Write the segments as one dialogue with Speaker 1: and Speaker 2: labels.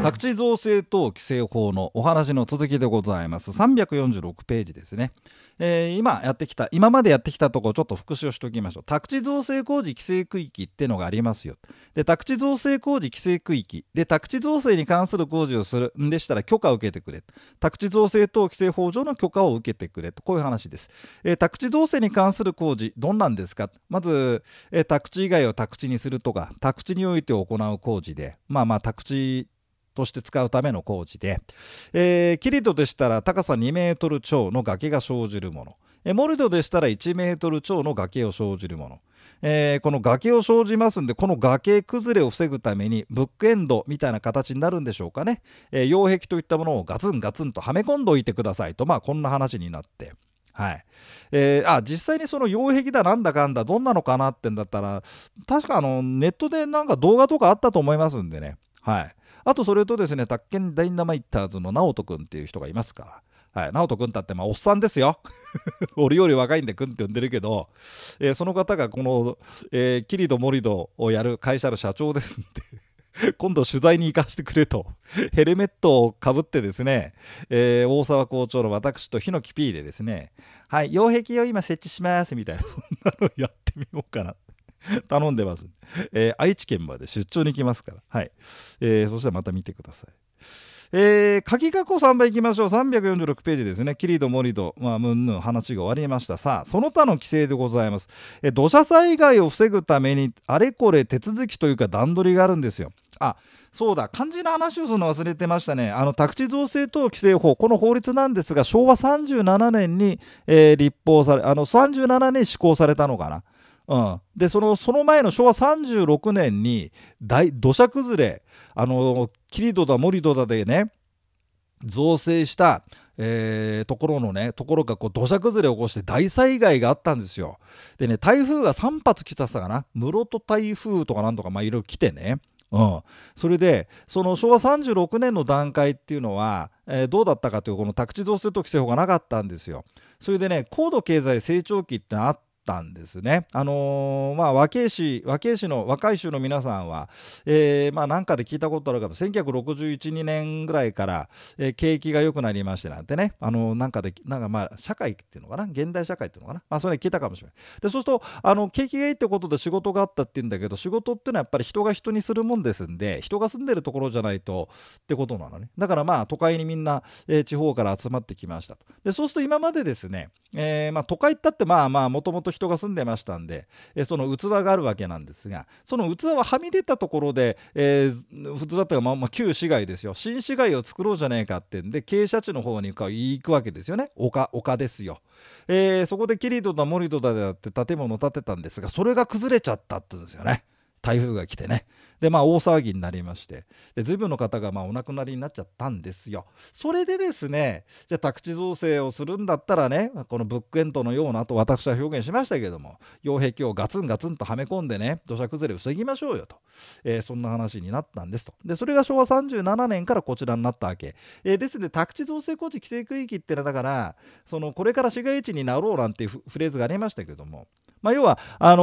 Speaker 1: 宅地造成等規制法のお話の続きでございます。346ページですね、えー、今やってきた今までやってきたところちょっと復習をしておきましょう。宅地造成工事規制区域ってのがありますよ。で宅地造成工事規制区域。で宅地造成に関する工事をする。んでしたら許可を受けてくれ。宅地造成等規制法上の許可を受けてくれ。とこういう話です、えー、宅地造成に関する工事どんなんですか？まず、えー、宅地以外を宅地にするとか宅地において行う工事でまあまあ宅地として使うための工事で、えー、キリドでしたら高さ2メートル超の崖が生じるもの、えー、モルドでしたら1メートル超の崖を生じるもの、えー、この崖を生じますんでこの崖崩れを防ぐためにブックエンドみたいな形になるんでしょうかね、えー、擁壁といったものをガツンガツンとはめ込んでおいてくださいとまあこんな話になって。はい。えー、あ実際にその擁壁だなんだかんだどんなのかなってんだったら確かあのネットでなんか動画とかあったと思いますんでね。はい。あとそれとですね、宅建ダイナマイターズの直人君っていう人がいますから。はい、直人君だってまあおっさんですよ。俺より若いんで君って呼んでるけど、えー、その方がこの、えー、キリド・モリドをやる会社の社長ですんで 今度取材に行かせてくれとヘルメットをかぶってですね、えー、大沢校長の私とヒノキ P でですねはい擁壁を今設置しますみたいなそんなのやってみようかな 頼んでます、えー、愛知県まで出張に行きますから、はい。えー、そしたらまた見てください。えー、鍵括弧3番いきましょう。346ページですね。キリドモリドまあムンヌン話が終わりました。さあその他の規制でございます。え土砂災害を防ぐためにあれこれ手続きというか段取りがあるんですよ。あそうだ。漢字の話をするの忘れてましたね。あの宅地造成等規制法。この法律なんですが昭和37年に、えー、立法されあの37年施行されたのかな。うん、でそのその前の昭和36年に大土砂崩れあのキリドだモリドだでね造成した、えー、ところのねところがこう土砂崩れを起こして大災害があったんですよ。でね台風が3発来たさかな室戸台風とかなんとかまあいろいろ来てね。うん、それでその昭和36年の段階っていうのは、えー、どうだったかというこの宅地造成と規制法がなかったんですよ。それでね高度経済成長期ってあったんですね。あのー、まあ、和慶市和慶市の若い衆の皆さんは、えー、まあ、なんかで聞いたことあるかも1961、年ぐらいから、えー、景気が良くなりましてなんてね、あのなんかでなんかまあ社会っていうのかな現代社会っていうのかな、まあ、それ聞いたかもしれない。でそうするとあの景気がいいってことで仕事があったっていうんだけど仕事っていうのはやっぱり人が人にするもんですんで人が住んでるところじゃないとってことなのね。だからまあ都会にみんな、え地方から集まってきましたと。でそうすると今までですね、えまあ、都会ったってまあまあもともと人が住んでましたんで、えその器があるわけなんですがその器ははみ出たところで、えー、普通だったら、まあ、まあ、旧市街ですよ。新市街を作ろうじゃねえかってんで傾斜地の方に行くわけですよね。丘丘ですよ、えー、そこでキリトだモリドだって建物を建てたんですがそれが崩れちゃったって言うんですよね。台風が来てね。でまあ大騒ぎになりまして。で随分の方がまあお亡くなりになっちゃったんですよ。それでですねじゃあ宅地造成をするんだったらねこのブックエンドのようなと私は表現しましたけども擁壁をガツンガツンとはめ込んでね土砂崩れを防ぎましょうよと、えー、そんな話になったんですと。でそれが昭和37年からこちらになったわけ、えー、ですので宅地造成工事規制区域ってのはだからそのこれから市街地になろうなんていうフレーズがありましたけども。まあ、要はあの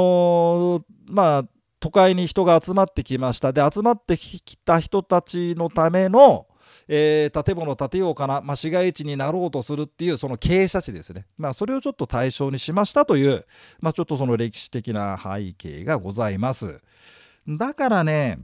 Speaker 1: ー、まあ都会に人が集まってきました。で集まってきた人たちのための、えー、建物建てようかな、まあ、市街地になろうとするっていうその傾斜地ですね、まあ、それをちょっと対象にしましたという、まあ、ちょっとその歴史的な背景がございます。だからね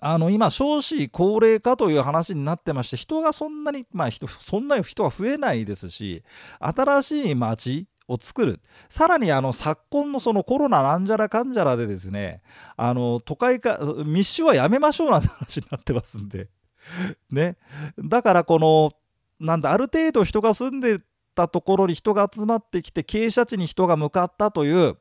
Speaker 1: あの今少子高齢化という話になってまして人がそんなにまあ人そんなに人は増えないですし新しい町を作る。さらにあの昨今のそのコロナなんじゃらかんじゃらでですねあの都会化密集はやめましょうなんて話になってますんで。ね。だからこのなんだある程度人が住んでたところに人が集まってきて傾斜地に人が向かったという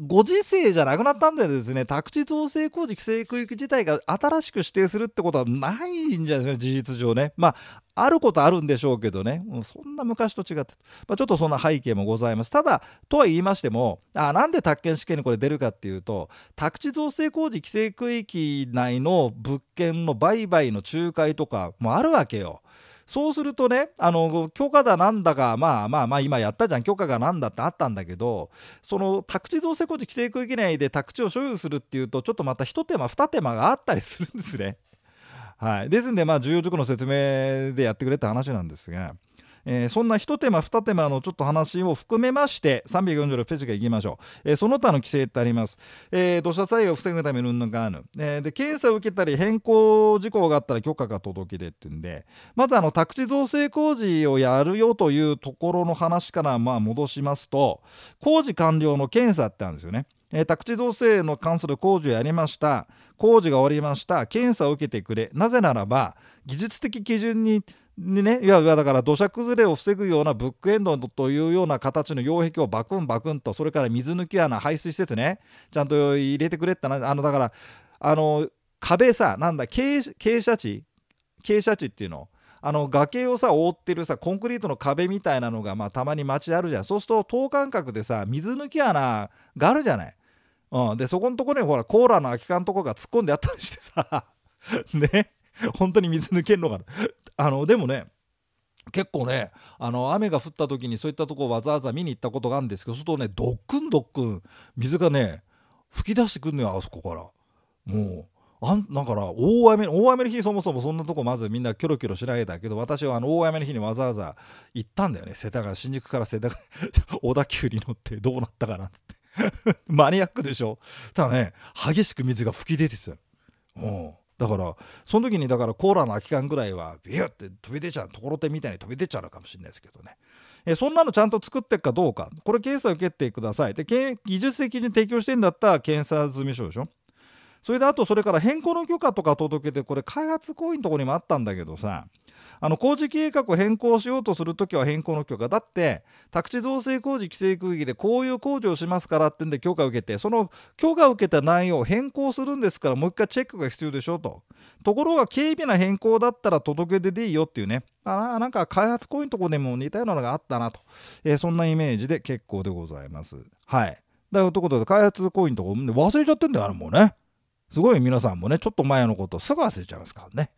Speaker 1: ご時世じゃなくなったんでですね。宅地造成工事規制区域自体が新しく指定するってことはないんじゃないですか事実上ね。まああることあるんでしょうけどね。もうそんな昔と違って、まあ、ちょっとそんな背景もございます。ただとは言いましてもあなんで宅建試験にこれ出るかっていうと宅地造成工事規制区域内の物件の売買の仲介とかもあるわけよ。そうするとねあの許可だなんだかまあまあまあ今やったじゃん許可がなんだってあったんだけどその宅地造成工事規制区域内で宅地を所有するっていうとちょっとまた一手間二手間があったりするんですね。はい、ですんでまあ重要事項の説明でやってくれって話なんですが。えー、そんな一手間二手間のちょっと話を含めまして346ページからいきましょう、えー、その他の規制ってあります、えー、土砂災害を防ぐためのうんぬんかんぬ、えー、で検査を受けたり変更事項があったら許可が届け出ってんでまずあの宅地造成工事をやるよというところの話からまあ戻しますと工事完了の検査ってあるんですよね。えー、宅地造成の関する工事をやりました。工事が終わりました。検査を受けてくれ。なぜならば技術的基準ににね、いやだから土砂崩れを防ぐようなブックエンドというような形の擁壁をバクンバクンとそれから水抜き穴排水施設ねちゃんと入れてくれってなあのだからあの壁さなんだ傾斜地傾斜地っていうのあの崖をさ覆ってるさコンクリートの壁みたいなのが、まあ、たまに街あるじゃん。そうすると等間隔でさ水抜き穴があるじゃない。うん、でそこのところにほらコーラの空き缶とかが突っ込んであったりしてさ ね。本当に水抜けんのかな。あのでもね結構ねあの雨が降った時にそういったとこをわざわざ見に行ったことがあるんですけどそうするとねドックンドックン水がね吹き出してくんのよあそこから。もうあんだから大雨大雨の日そもそもそんなとこまずみんなキョロキョロしないだけど私はあの大雨の日にわざわざ行ったんだよね。世田谷新宿から世田谷 小田急に乗ってどうなったかなって。マニアックでしょ？ただね激しく水が吹き出てたよ、うん。だからその時にだからコーラの空き缶ぐらいはビューって飛び出ちゃうところてみたいに飛び出ちゃうのかもしれないですけどね。えそんなのちゃんと作っていくかどうか。これ検査受けてください。で技術的に提供してんだったら検査済み書でしょ。それであとそれから変更の許可とか届けてこれ開発行為のとこにもあったんだけどさ。あの工事計画を変更しようとするときは変更の許可だって宅地造成工事規制区域でこういう工事をしますからってんで許可を受けてその許可を受けた内容を変更するんですからもう一回チェックが必要でしょと。ところが軽微な変更だったら届け出でいいよっていうね。あなんか開発行為のとこでも似たようなのがあったなと、えー、そんなイメージで結構でございます。はい。だからということで開発行為のとこ忘れちゃってんだよあれもうね。すごい皆さんもねちょっと前のことすぐ忘れちゃいますからね。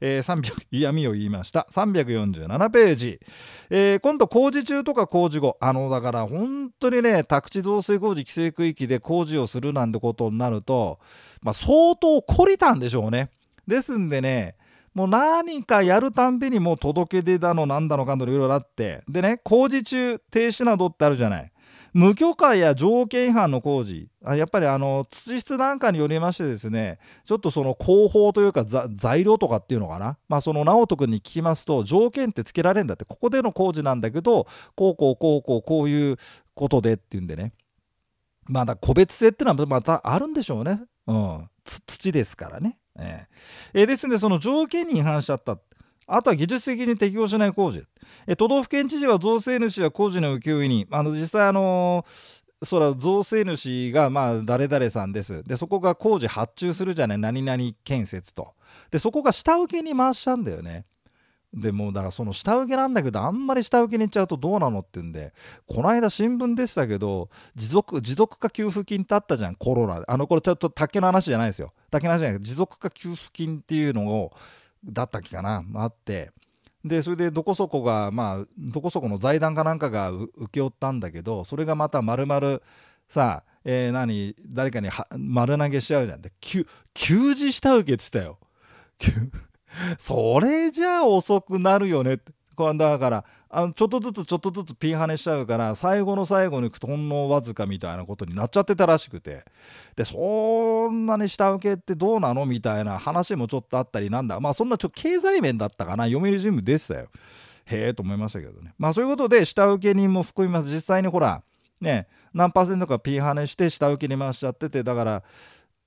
Speaker 1: えー、300嫌味を言いました。347ページ、えー、今度工事中とか工事後。あのだから本当にね宅地造成工事規制区域で工事をするなんてことになると、まあ、相当懲りたんでしょうね。ですんでねもう何かやるたんびにもう届け出だのなんだのかんだのいろいろあって。でね工事中停止などってあるじゃない。無許可や条件違反の工事。やっぱりあの土質なんかによりましてですねちょっとその広報というか材料とかっていうのかな。まあその直人君に聞きますと条件ってつけられるんだって。ここでの工事なんだけどこうこうこうこうこういうことでっていうんでね。まだ個別性っていうのはまたあるんでしょうね、うん、土ですからね。えー、えー、ですのでその条件に違反しちゃった。あとは技術的に適用しない工事。え都道府県知事は造成主や工事の請負に、あの実際、あのー、そら造成主がまあ誰々さんです。で、そこが工事発注するじゃない、何々建設と。で、そこが下請けに回しちゃうんだよね。でもだからその下請けなんだけどあんまり下請けに行っちゃうとどうなのって言うんでこの間新聞でしたけど持続持続化給付金ってあったじゃんコロナであのこれちょっと竹の話じゃないですよ竹の話じゃないけど持続化給付金っていうのをだったっけかな、あって。でそれでどこそこがまあどこそこの財団かなんかが請け負ったんだけどそれがまた丸々さあ、えー、何誰かに丸投げしちゃうじゃん。で給仕下請けっつったよ。それじゃあ遅くなるよねって。これだからあのちょっとずつちょっとずつピンハネしちゃうから最後の最後にとほんのわずかみたいなことになっちゃってたらしくて。でそんなに下請けってどうなのみたいな話もちょっとあったりなんだ。まあそんなちょ経済面だったかな。読売新聞でしたよ。へえと思いましたけどね。まあそういうことで下請け人も含みます。実際にほらね何パーセントかピンハネして下請けに回しちゃっててだか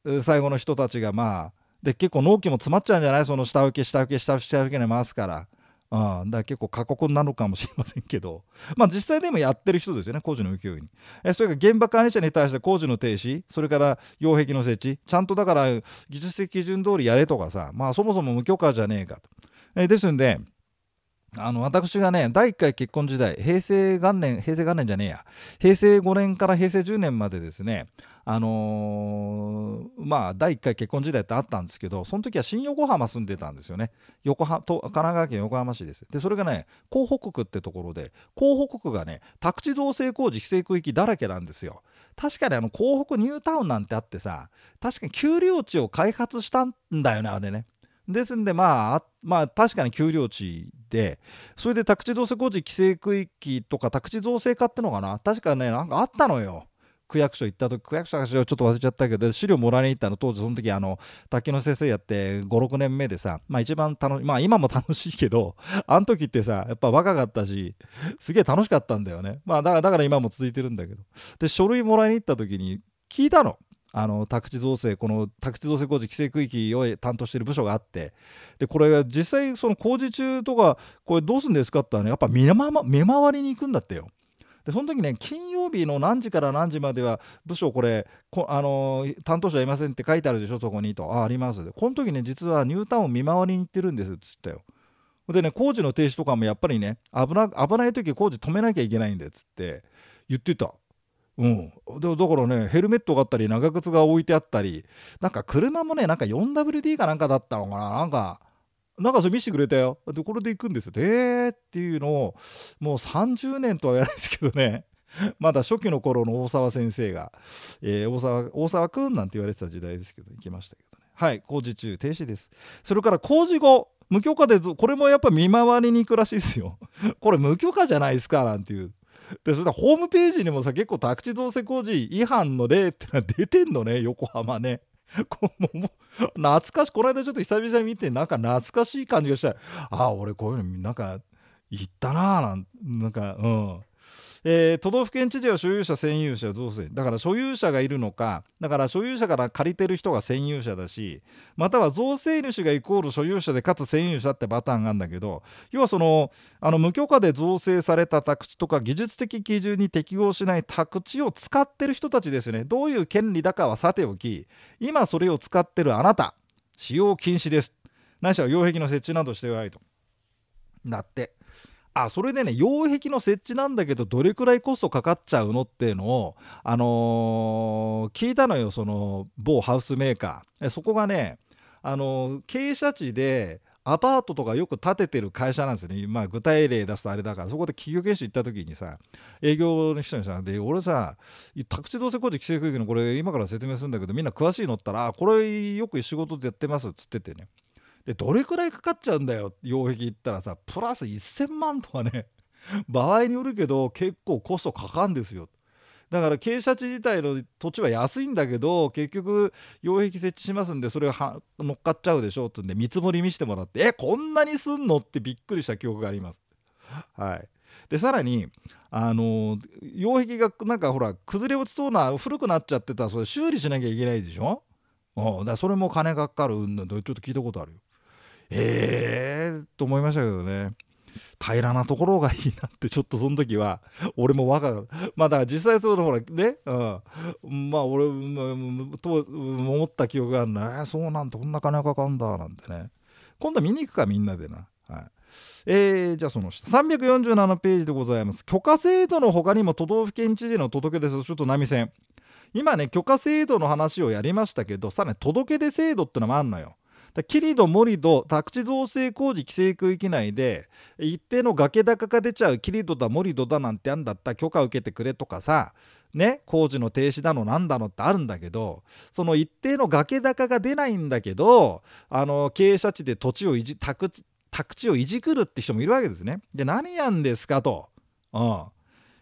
Speaker 1: ら最後の人たちがまあで結構納期も詰まっちゃうんじゃない？その下請け下請け下請けに回すから。あだから結構過酷なのかもしれませんけど、まあ、実際でもやってる人ですよね、工事の請負に。えそれから現場管理者に対して工事の停止、それから擁壁の設置、ちゃんとだから技術的基準通りやれとかさ、まあ、そもそも無許可じゃねえかと。えですんで、あの私がね第1回結婚時代平成元年平成元年じゃねえや。平成5年から平成10年までですねあのー、まあ第1回結婚時代ってあったんですけどその時は新横浜住んでたんですよね。横浜と神奈川県横浜市です。でそれがね港北区ってところで港北区がね宅地造成工事規制区域だらけなんですよ。確かにあの港北ニュータウンなんてあってさ確かに丘陵地を開発したんだよねあれね。ですんでまあまあ確かに丘陵地でそれで宅地造成工事規制区域とか宅地造成課ってのかな？確かねなんかあったのよ。区役所行った時区役所かちょっと忘れちゃったけど資料もらいに行ったの。当時その時あの滝の先生やって56年目でさまあ一番楽しまあ今も楽しいけどあの時ってさやっぱ若かったしすげえ楽しかったんだよね。まあだからだから今も続いてるんだけど。で書類もらいに行った時に聞いたの。あの宅地造成この宅地造成工事規制区域を担当している部署があってでこれ実際その工事中とかこれどうするんですかって言ったらねやっぱ見回りに行くんだってよ。でその時ね金曜日の何時から何時までは部署これあの担当者いませんって書いてあるでしょそこにと。ああります。でこの時ね実はニュータウンを見回りに行ってるんですっつったよ。でね工事の停止とかもやっぱりね危な危ない時工事止めなきゃいけないんでっつって言ってた。うん、でだからねヘルメットがあったり長靴が置いてあったりなんか車もねなんか 4WD かなんかだったのかななんかなんかそれ見せてくれたよ。で、これで行くんですよ。えーっていうのを、もう30年とは言わないですけどね、まだ初期の頃の大沢先生が、えー、大沢、大沢くんなんて言われてた時代ですけど、行きましたけどね。はい、工事中停止です。それから工事後、無許可で、これもやっぱ見回りに行くらしいですよ。これ無許可じゃないですか、なんていう。で、それでホームページにもさ、結構宅地造成工事違反の例ってのは出てんのね、横浜ね。こう懐かしいこの間ちょっと久々に見てなんか懐かしい感じがしたああ俺こういうのなんか行ったなあなんなんかうんえー、都道府県知事は所有者占有者造成。だから所有者がいるのかだから所有者から借りてる人が占有者だしまたは造成主がイコール所有者でかつ占有者ってパターンがあるんだけど要はそのあの無許可で造成された宅地とか技術的基準に適合しない宅地を使ってる人たちですね。どういう権利だかはさておき今それを使ってるあなた使用禁止です。ないしは擁壁の設置などしてないと。だってあそれでね擁壁の設置なんだけどどれくらいコストかかっちゃうのっていうのを、あのー、聞いたのよその某ハウスメーカー。そこがね、あのー、傾斜地でアパートとかよく建ててる会社なんですよね、まあ、具体例出すとあれだからそこで企業研修行った時にさ営業の人にさで俺さ宅地造成工事規制区域のこれ今から説明するんだけどみんな詳しいのったらこれよく仕事でやってますっつっててね。でどれくらいかかっちゃうんだよ。擁壁行ったらさプラス1000万とかね。場合によるけど結構コストかかんですよ。だから傾斜地自体の土地は安いんだけど結局擁壁設置しますんでそれが乗っかっちゃうでしょっつうんで見積もり見せてもらってえこんなにすんの？ってびっくりした記憶があります。はい、でさらにあの擁壁がなんかほら崩れ落ちそうな古くなっちゃってたらそれ修理しなきゃいけないでしょ？うん、だそれも金がかかる。うんぬん。ちょっと聞いたことあるよ。ええー、と思いましたけどね。平らなところがいいなってちょっとその時は俺も若かまあだから実際そうだほらね、うん、まあ俺、と思った記憶があるんだ、えー、そうなんてこんな金かかんだなんてね。今度見に行くかみんなでな。はい。えー、じゃあその下。347ページでございます。許可制度の他にも都道府県知事の届け出ですちょっと波線。今ね許可制度の話をやりましたけどさらに届け出制度ってのもあるのよ。キリド、モリド、宅地造成工事規制区域内で一定の崖高が出ちゃうキリドだ、モリドだなんてあんだった許可受けてくれとかさ、ね、工事の停止だのなんだのってあるんだけどその一定の崖高が出ないんだけどあの傾斜地で土地をいじ宅宅地をいじくるって人もいるわけですね。で何やんですかと。うん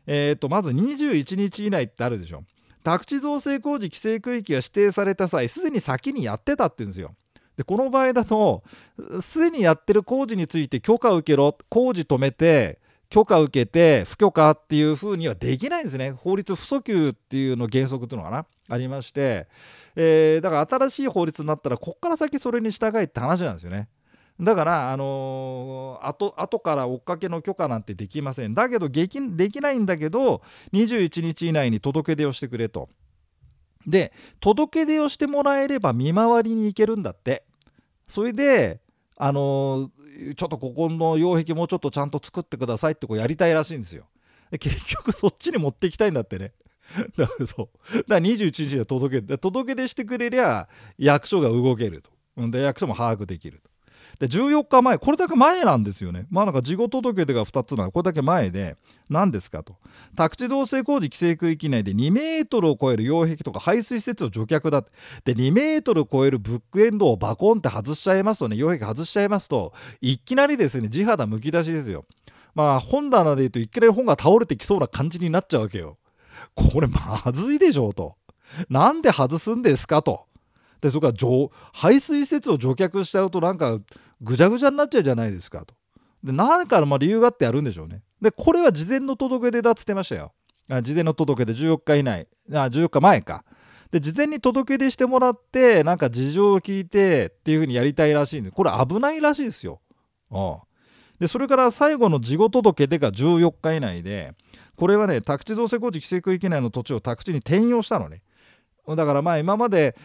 Speaker 1: えー、とまず21日以内ってあるでしょ。宅地造成工事規制区域が指定された際すでに先にやってたって言うんですよ。でこの場合だとすでにやってる工事について許可を受けろ工事止めて許可を受けて不許可っていうふうにはできないんですね。法律不訴求っていうの原則っていうのかな？ありまして、えー、だから新しい法律になったらこっから先それに従いって話なんですよね。だから、あのー、後後から追っかけの許可なんてできません。だけどできないんだけど21日以内に届け出をしてくれと。で届け出をしてもらえれば見回りに行けるんだって。それであの、ちょっとここの擁壁もうちょっとちゃんと作ってくださいってこうやりたいらしいんですよ。で結局そっちに持っていきたいんだってね。だからそう。だから21日で届け届け出してくれりゃ役所が動けると。で役所も把握できると。で14日前これだけ前なんですよね。まあなんか事後届出が2つなのこれだけ前で何ですかと。宅地造成工事規制区域内で2メートルを超える擁壁とか排水施設を除却だで2メートルを超えるブックエンドをバコンって外しちゃいますとね擁壁外しちゃいますといきなりですね地肌むき出しですよ。まあ本棚で言うといきなり本が倒れてきそうな感じになっちゃうわけよ。これまずいでしょうと。なんで外すんですかと。でそれから排水施設を除却しちゃうとなんかぐちゃぐちゃになっちゃうじゃないですかと。で何かのまあ理由があってやるんでしょうね。でこれは事前の届け出だっつってましたよ。事前の届け出14日以内あ14日前か。で事前に届け出してもらってなんか事情を聞いてっていう風にやりたいらしいんでこれ危ないらしいですよ。ああでそれから最後の事後届出が14日以内でこれはね宅地造成工事規制区域内の土地を宅地に転用したのね。だからまあ今まで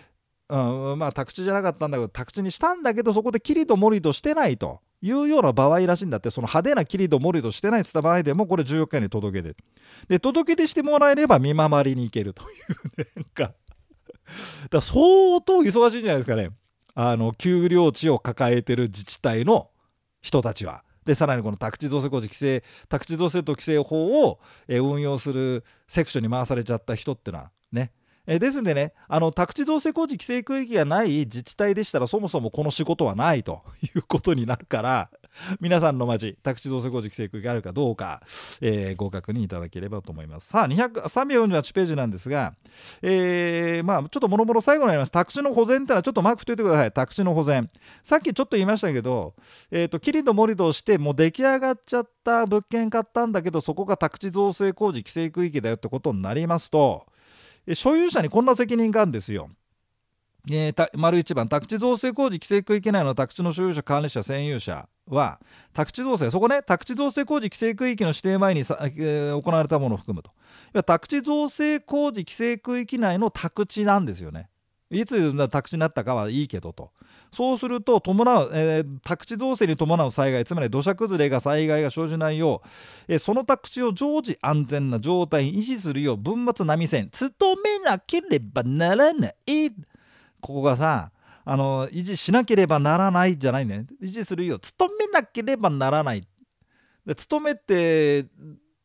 Speaker 1: うん、まあ宅地じゃなかったんだけど宅地にしたんだけどそこでキリとモリとしてないというような場合らしいんだって。その派手なキリとモリとしてないって言った場合でもこれ14日に届け出で届け出してもらえれば見守りに行けるという。ね なんか。だ相当忙しいんじゃないですかね。あの丘陵地を抱えてる自治体の人たちは。でさらにこの宅地造成工事規制宅地造成と規制法を、運用するセクションに回されちゃった人ってのはね。えですんでねあの宅地造成工事規制区域がない自治体でしたらそもそもこの仕事はないと いうことになるから皆さんの町宅地造成工事規制区域があるかどうか、えー、ご確認いただければと思います。さあ348ページなんですが、えー、まあちょっともろもろ最後になります。宅地の保全ってのはちょっとマーク振っておいてください。宅地の保全。さっきちょっと言いましたけどえっ、ー、とキリとモリとしてもう出来上がっちゃった物件買ったんだけどそこが宅地造成工事規制区域だよってことになりますと所有者にこんな責任があるんですよ。えー、丸1番宅地造成工事規制区域内の宅地の所有者管理者占有者は宅地造成そこね宅地造成工事規制区域の指定前にさ、えー、行われたものを含むと。宅地造成工事規制区域内の宅地なんですよね。いつ宅地になったかはいいけどと。そうすると伴う、えー、宅地造成に伴う災害つまり土砂崩れが災害が生じないよう、えー、その宅地を常時安全な状態に維持するよう分末波線努めなければならない。ここがさあの維持しなければならないじゃないね。維持するよう努めなければならない。で努めて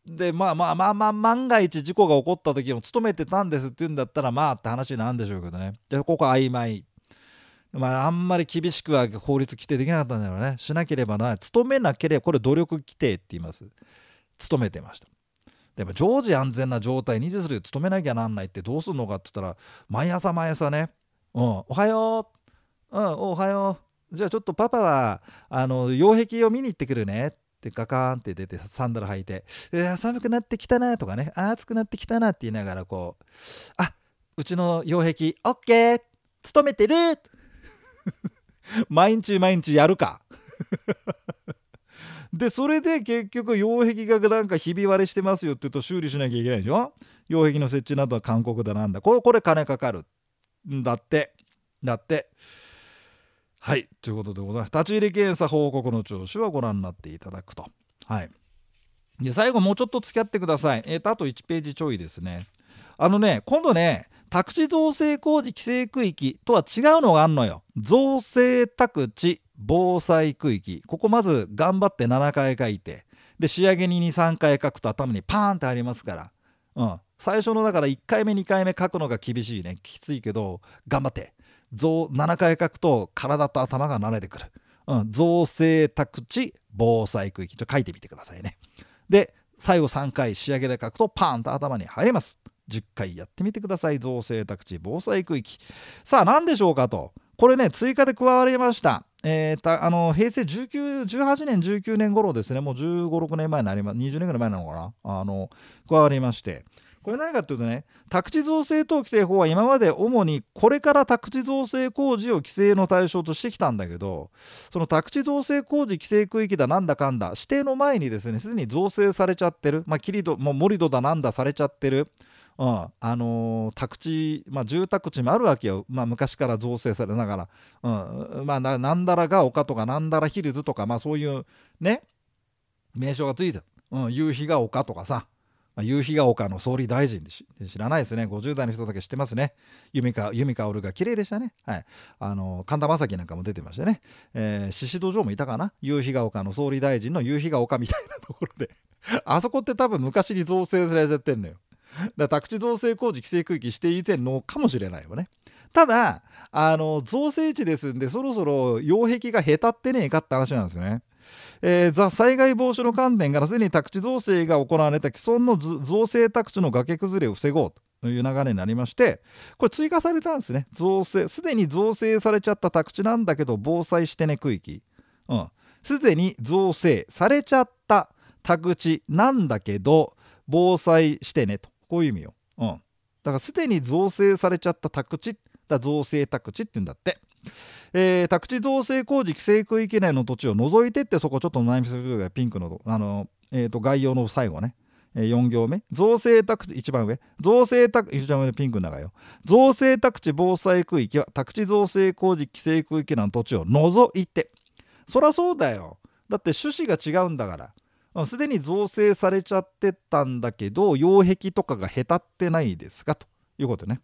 Speaker 1: でまあまあまあまあ万が一事故が起こった時も勤めてたんですって言うんだったらまあって話なんでしょうけどね。でここ曖昧。まああんまり厳しくは法律規定できなかったんだろうね。しなければならない勤めなければこれ努力規定って言います。勤めてました。でも常時安全な状態に維持するよ勤めなきゃなんないってどうするのかって言ったら毎朝毎朝ね「うん、おはよう、うん、おはよう。じゃあちょっとパパはあの擁壁を見に行ってくるね」でガカーンって出てサンダル履いて「寒くなってきたな」とかね「暑くなってきたな」って言いながらこう「あうちの擁壁 OK 勤めてる!」毎日毎日やるか。でそれで結局擁壁がなんかひび割れしてますよって言うと修理しなきゃいけないでしょ？擁壁の設置などは勧告だなんだ。これこれ金かかる。んだって。だって。はい。ということでございます。立ち入り検査報告の聴取はご覧になっていただくと。はい。で最後もうちょっと付き合ってください。えっ、ー、とあと1ページちょいですね。あのね今度ね宅地造成工事規制区域とは違うのがあんのよ。造成宅地防災区域。ここまず頑張って7回書いてで仕上げに23回書くと頭にパーンってありますから。うん。最初のだから1回目2回目書くのが厳しいね。きついけど頑張って。7回書くと体と頭が慣れてくる、うん、造成宅地防災区域と書いてみてくださいね。で最後3回仕上げで書くとパーンと頭に入ります。10回やってみてください。造成宅地防災区域。さあ何でしょうかと。これね追加で加わりました。えー、たあの平成18年19年頃ですね。もう1 5 6年前になります20年ぐらい前なのかな。あの加わりまして。これ何かっていうとね宅地造成等規制法は今まで主にこれから宅地造成工事を規制の対象としてきたんだけどその宅地造成工事規制区域だなんだかんだ指定の前にですねすでに造成されちゃってる。まあキリドもう盛り土だなんだされちゃってる。うん、あのー、宅地、まあ、住宅地もあるわけよ、まあ、昔から造成されながら、うん。まあ、なんだらが丘とかなんだらヒルズとか、まあ、そういうね名称がついてる、うん、夕日が丘とかさ、まあ、夕日が丘の総理大臣で知らないですね。50代の人だけ知ってますね。由美か由美薫が綺麗でしたね。はい。あの神田正輝なんかも出てましたね。え、宍戸城もいたかな。夕日が丘の総理大臣の夕日が丘みたいなところで。あそこって多分昔に造成されちゃってんのよ。だ宅地造成工事規制区域指定以前のかもしれないよね。ただあの造成地ですんでそろそろ擁壁がへたってねえかって話なんですよね。えー、災害防止の観点からすでに宅地造成が行われた既存の造成宅地の崖崩れを防ごうという流れになりましてこれ追加されたんですね。造成すでに造成されちゃった宅地なんだけど防災してね区域。すで、うん、に造成されちゃった宅地なんだけど防災してねと。こういう意味よ、うん、だからすでに造成されちゃった宅地だ造成宅地って言うんだって。えー、宅地造成工事規制区域内の土地を除いてってそこちょっと悩みするピンクのあの、えー、と概要の最後ね。4行目。造成宅地一番上。造成宅一番上ピンクの中よ。造成宅地防災区域は宅地造成工事規制区域内の土地を除いて。そりゃそうだよ。だって趣旨が違うんだから。すでに造成されちゃってたんだけど擁壁とかがへたってないですかということね。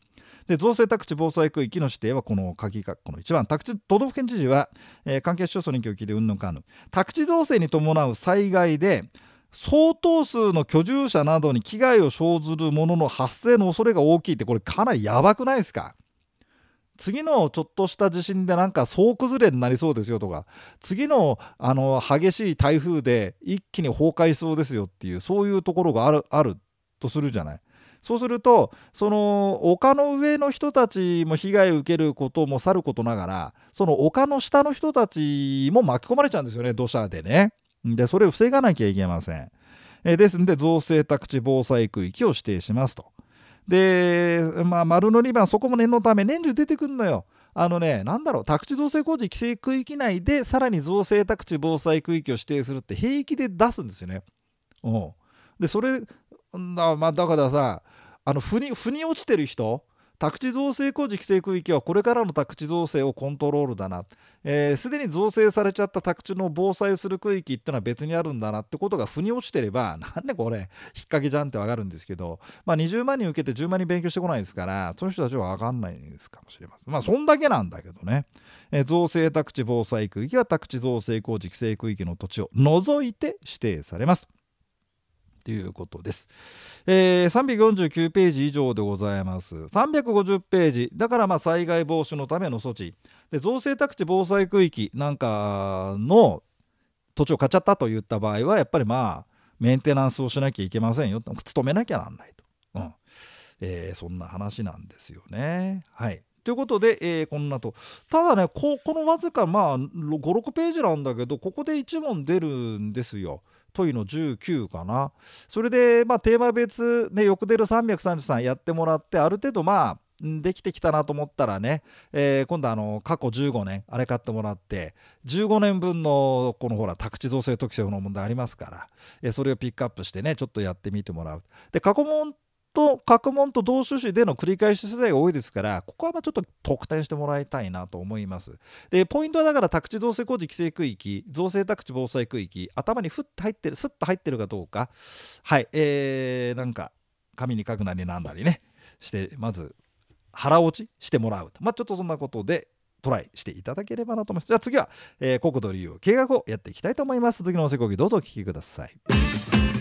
Speaker 1: で造成宅地防災区域の指定はこの鍵括弧の1番。宅地都道府県知事は、えー、関係市町村に協議でうんぬんかんぬ宅地造成に伴う災害で相当数の居住者などに危害を生ずるものの発生の恐れが大きいってこれかなりやばくないですか？次のちょっとした地震でなんか総崩れになりそうですよとか次のあの激しい台風で一気に崩壊しそうですよっていうそういうところがあるあるとするじゃないそうするとその丘の上の人たちも被害を受けることもさることながらその丘の下の人たちも巻き込まれちゃうんですよね土砂でね。でそれを防がなきゃいけません。えですので造成宅地防災区域を指定しますと。で、まあ、丸の2番そこも念のため年中出てくるのよ。あのね、なんだろう、宅地造成工事規制区域内で、さらに造成宅地防災区域を指定するって平気で出すんですよね。う。で、それ、だ,、まあ、だからさあの腑に腑に落ちてる人宅地造成工事規制区域はこれからの宅地造成をコントロールだな。すで、えー、に造成されちゃった宅地の防災する区域っていうのは別にあるんだなってことが腑に落ちてれば なんでこれ引っ掛けじゃんってわかるんですけど、まあ、20万人受けて10万人勉強してこないですからその人たちは分かんないですかもしれません。まあそんだけなんだけどね、えー、造成宅地防災区域は宅地造成工事規制区域の土地を除いて指定されます。ということです。えー、349ページ以上でございます。350ページ、だからまあ災害防止のための措置。で造成宅地防災区域なんかの土地を買っちゃったといった場合は、やっぱりまあ、メンテナンスをしなきゃいけませんよ。努めなきゃなんないと。うんえー、そんな話なんですよね。はい。ということで、えー、こんなと。ただね、ここのわずかまあ5、6ページなんだけど、ここで1問出るんですよ。問いの19かなそれで、まあ、テーマ別、ね、よく出る333やってもらってある程度まあできてきたなと思ったらね、えー、今度あの過去15年あれ買ってもらって15年分のこのほら宅地造成特性の問題ありますから、えー、それをピックアップしてねちょっとやってみてもらう。で過去問と各問と同種子での繰り返し世代が多いですからここはまあちょっと得点してもらいたいなと思います。でポイントはだから宅地造成工事規制区域造成宅地防災区域頭にふっと入ってるスッと入ってるかどうか。はいえー、なんか紙に書くなりなんなりねしてまず腹落ちしてもらうと。まあちょっとそんなことでトライしていただければなと思います。じゃあ次は、えー、国土利用計画をやっていきたいと思います。次のおせこぎどうぞお聞きください。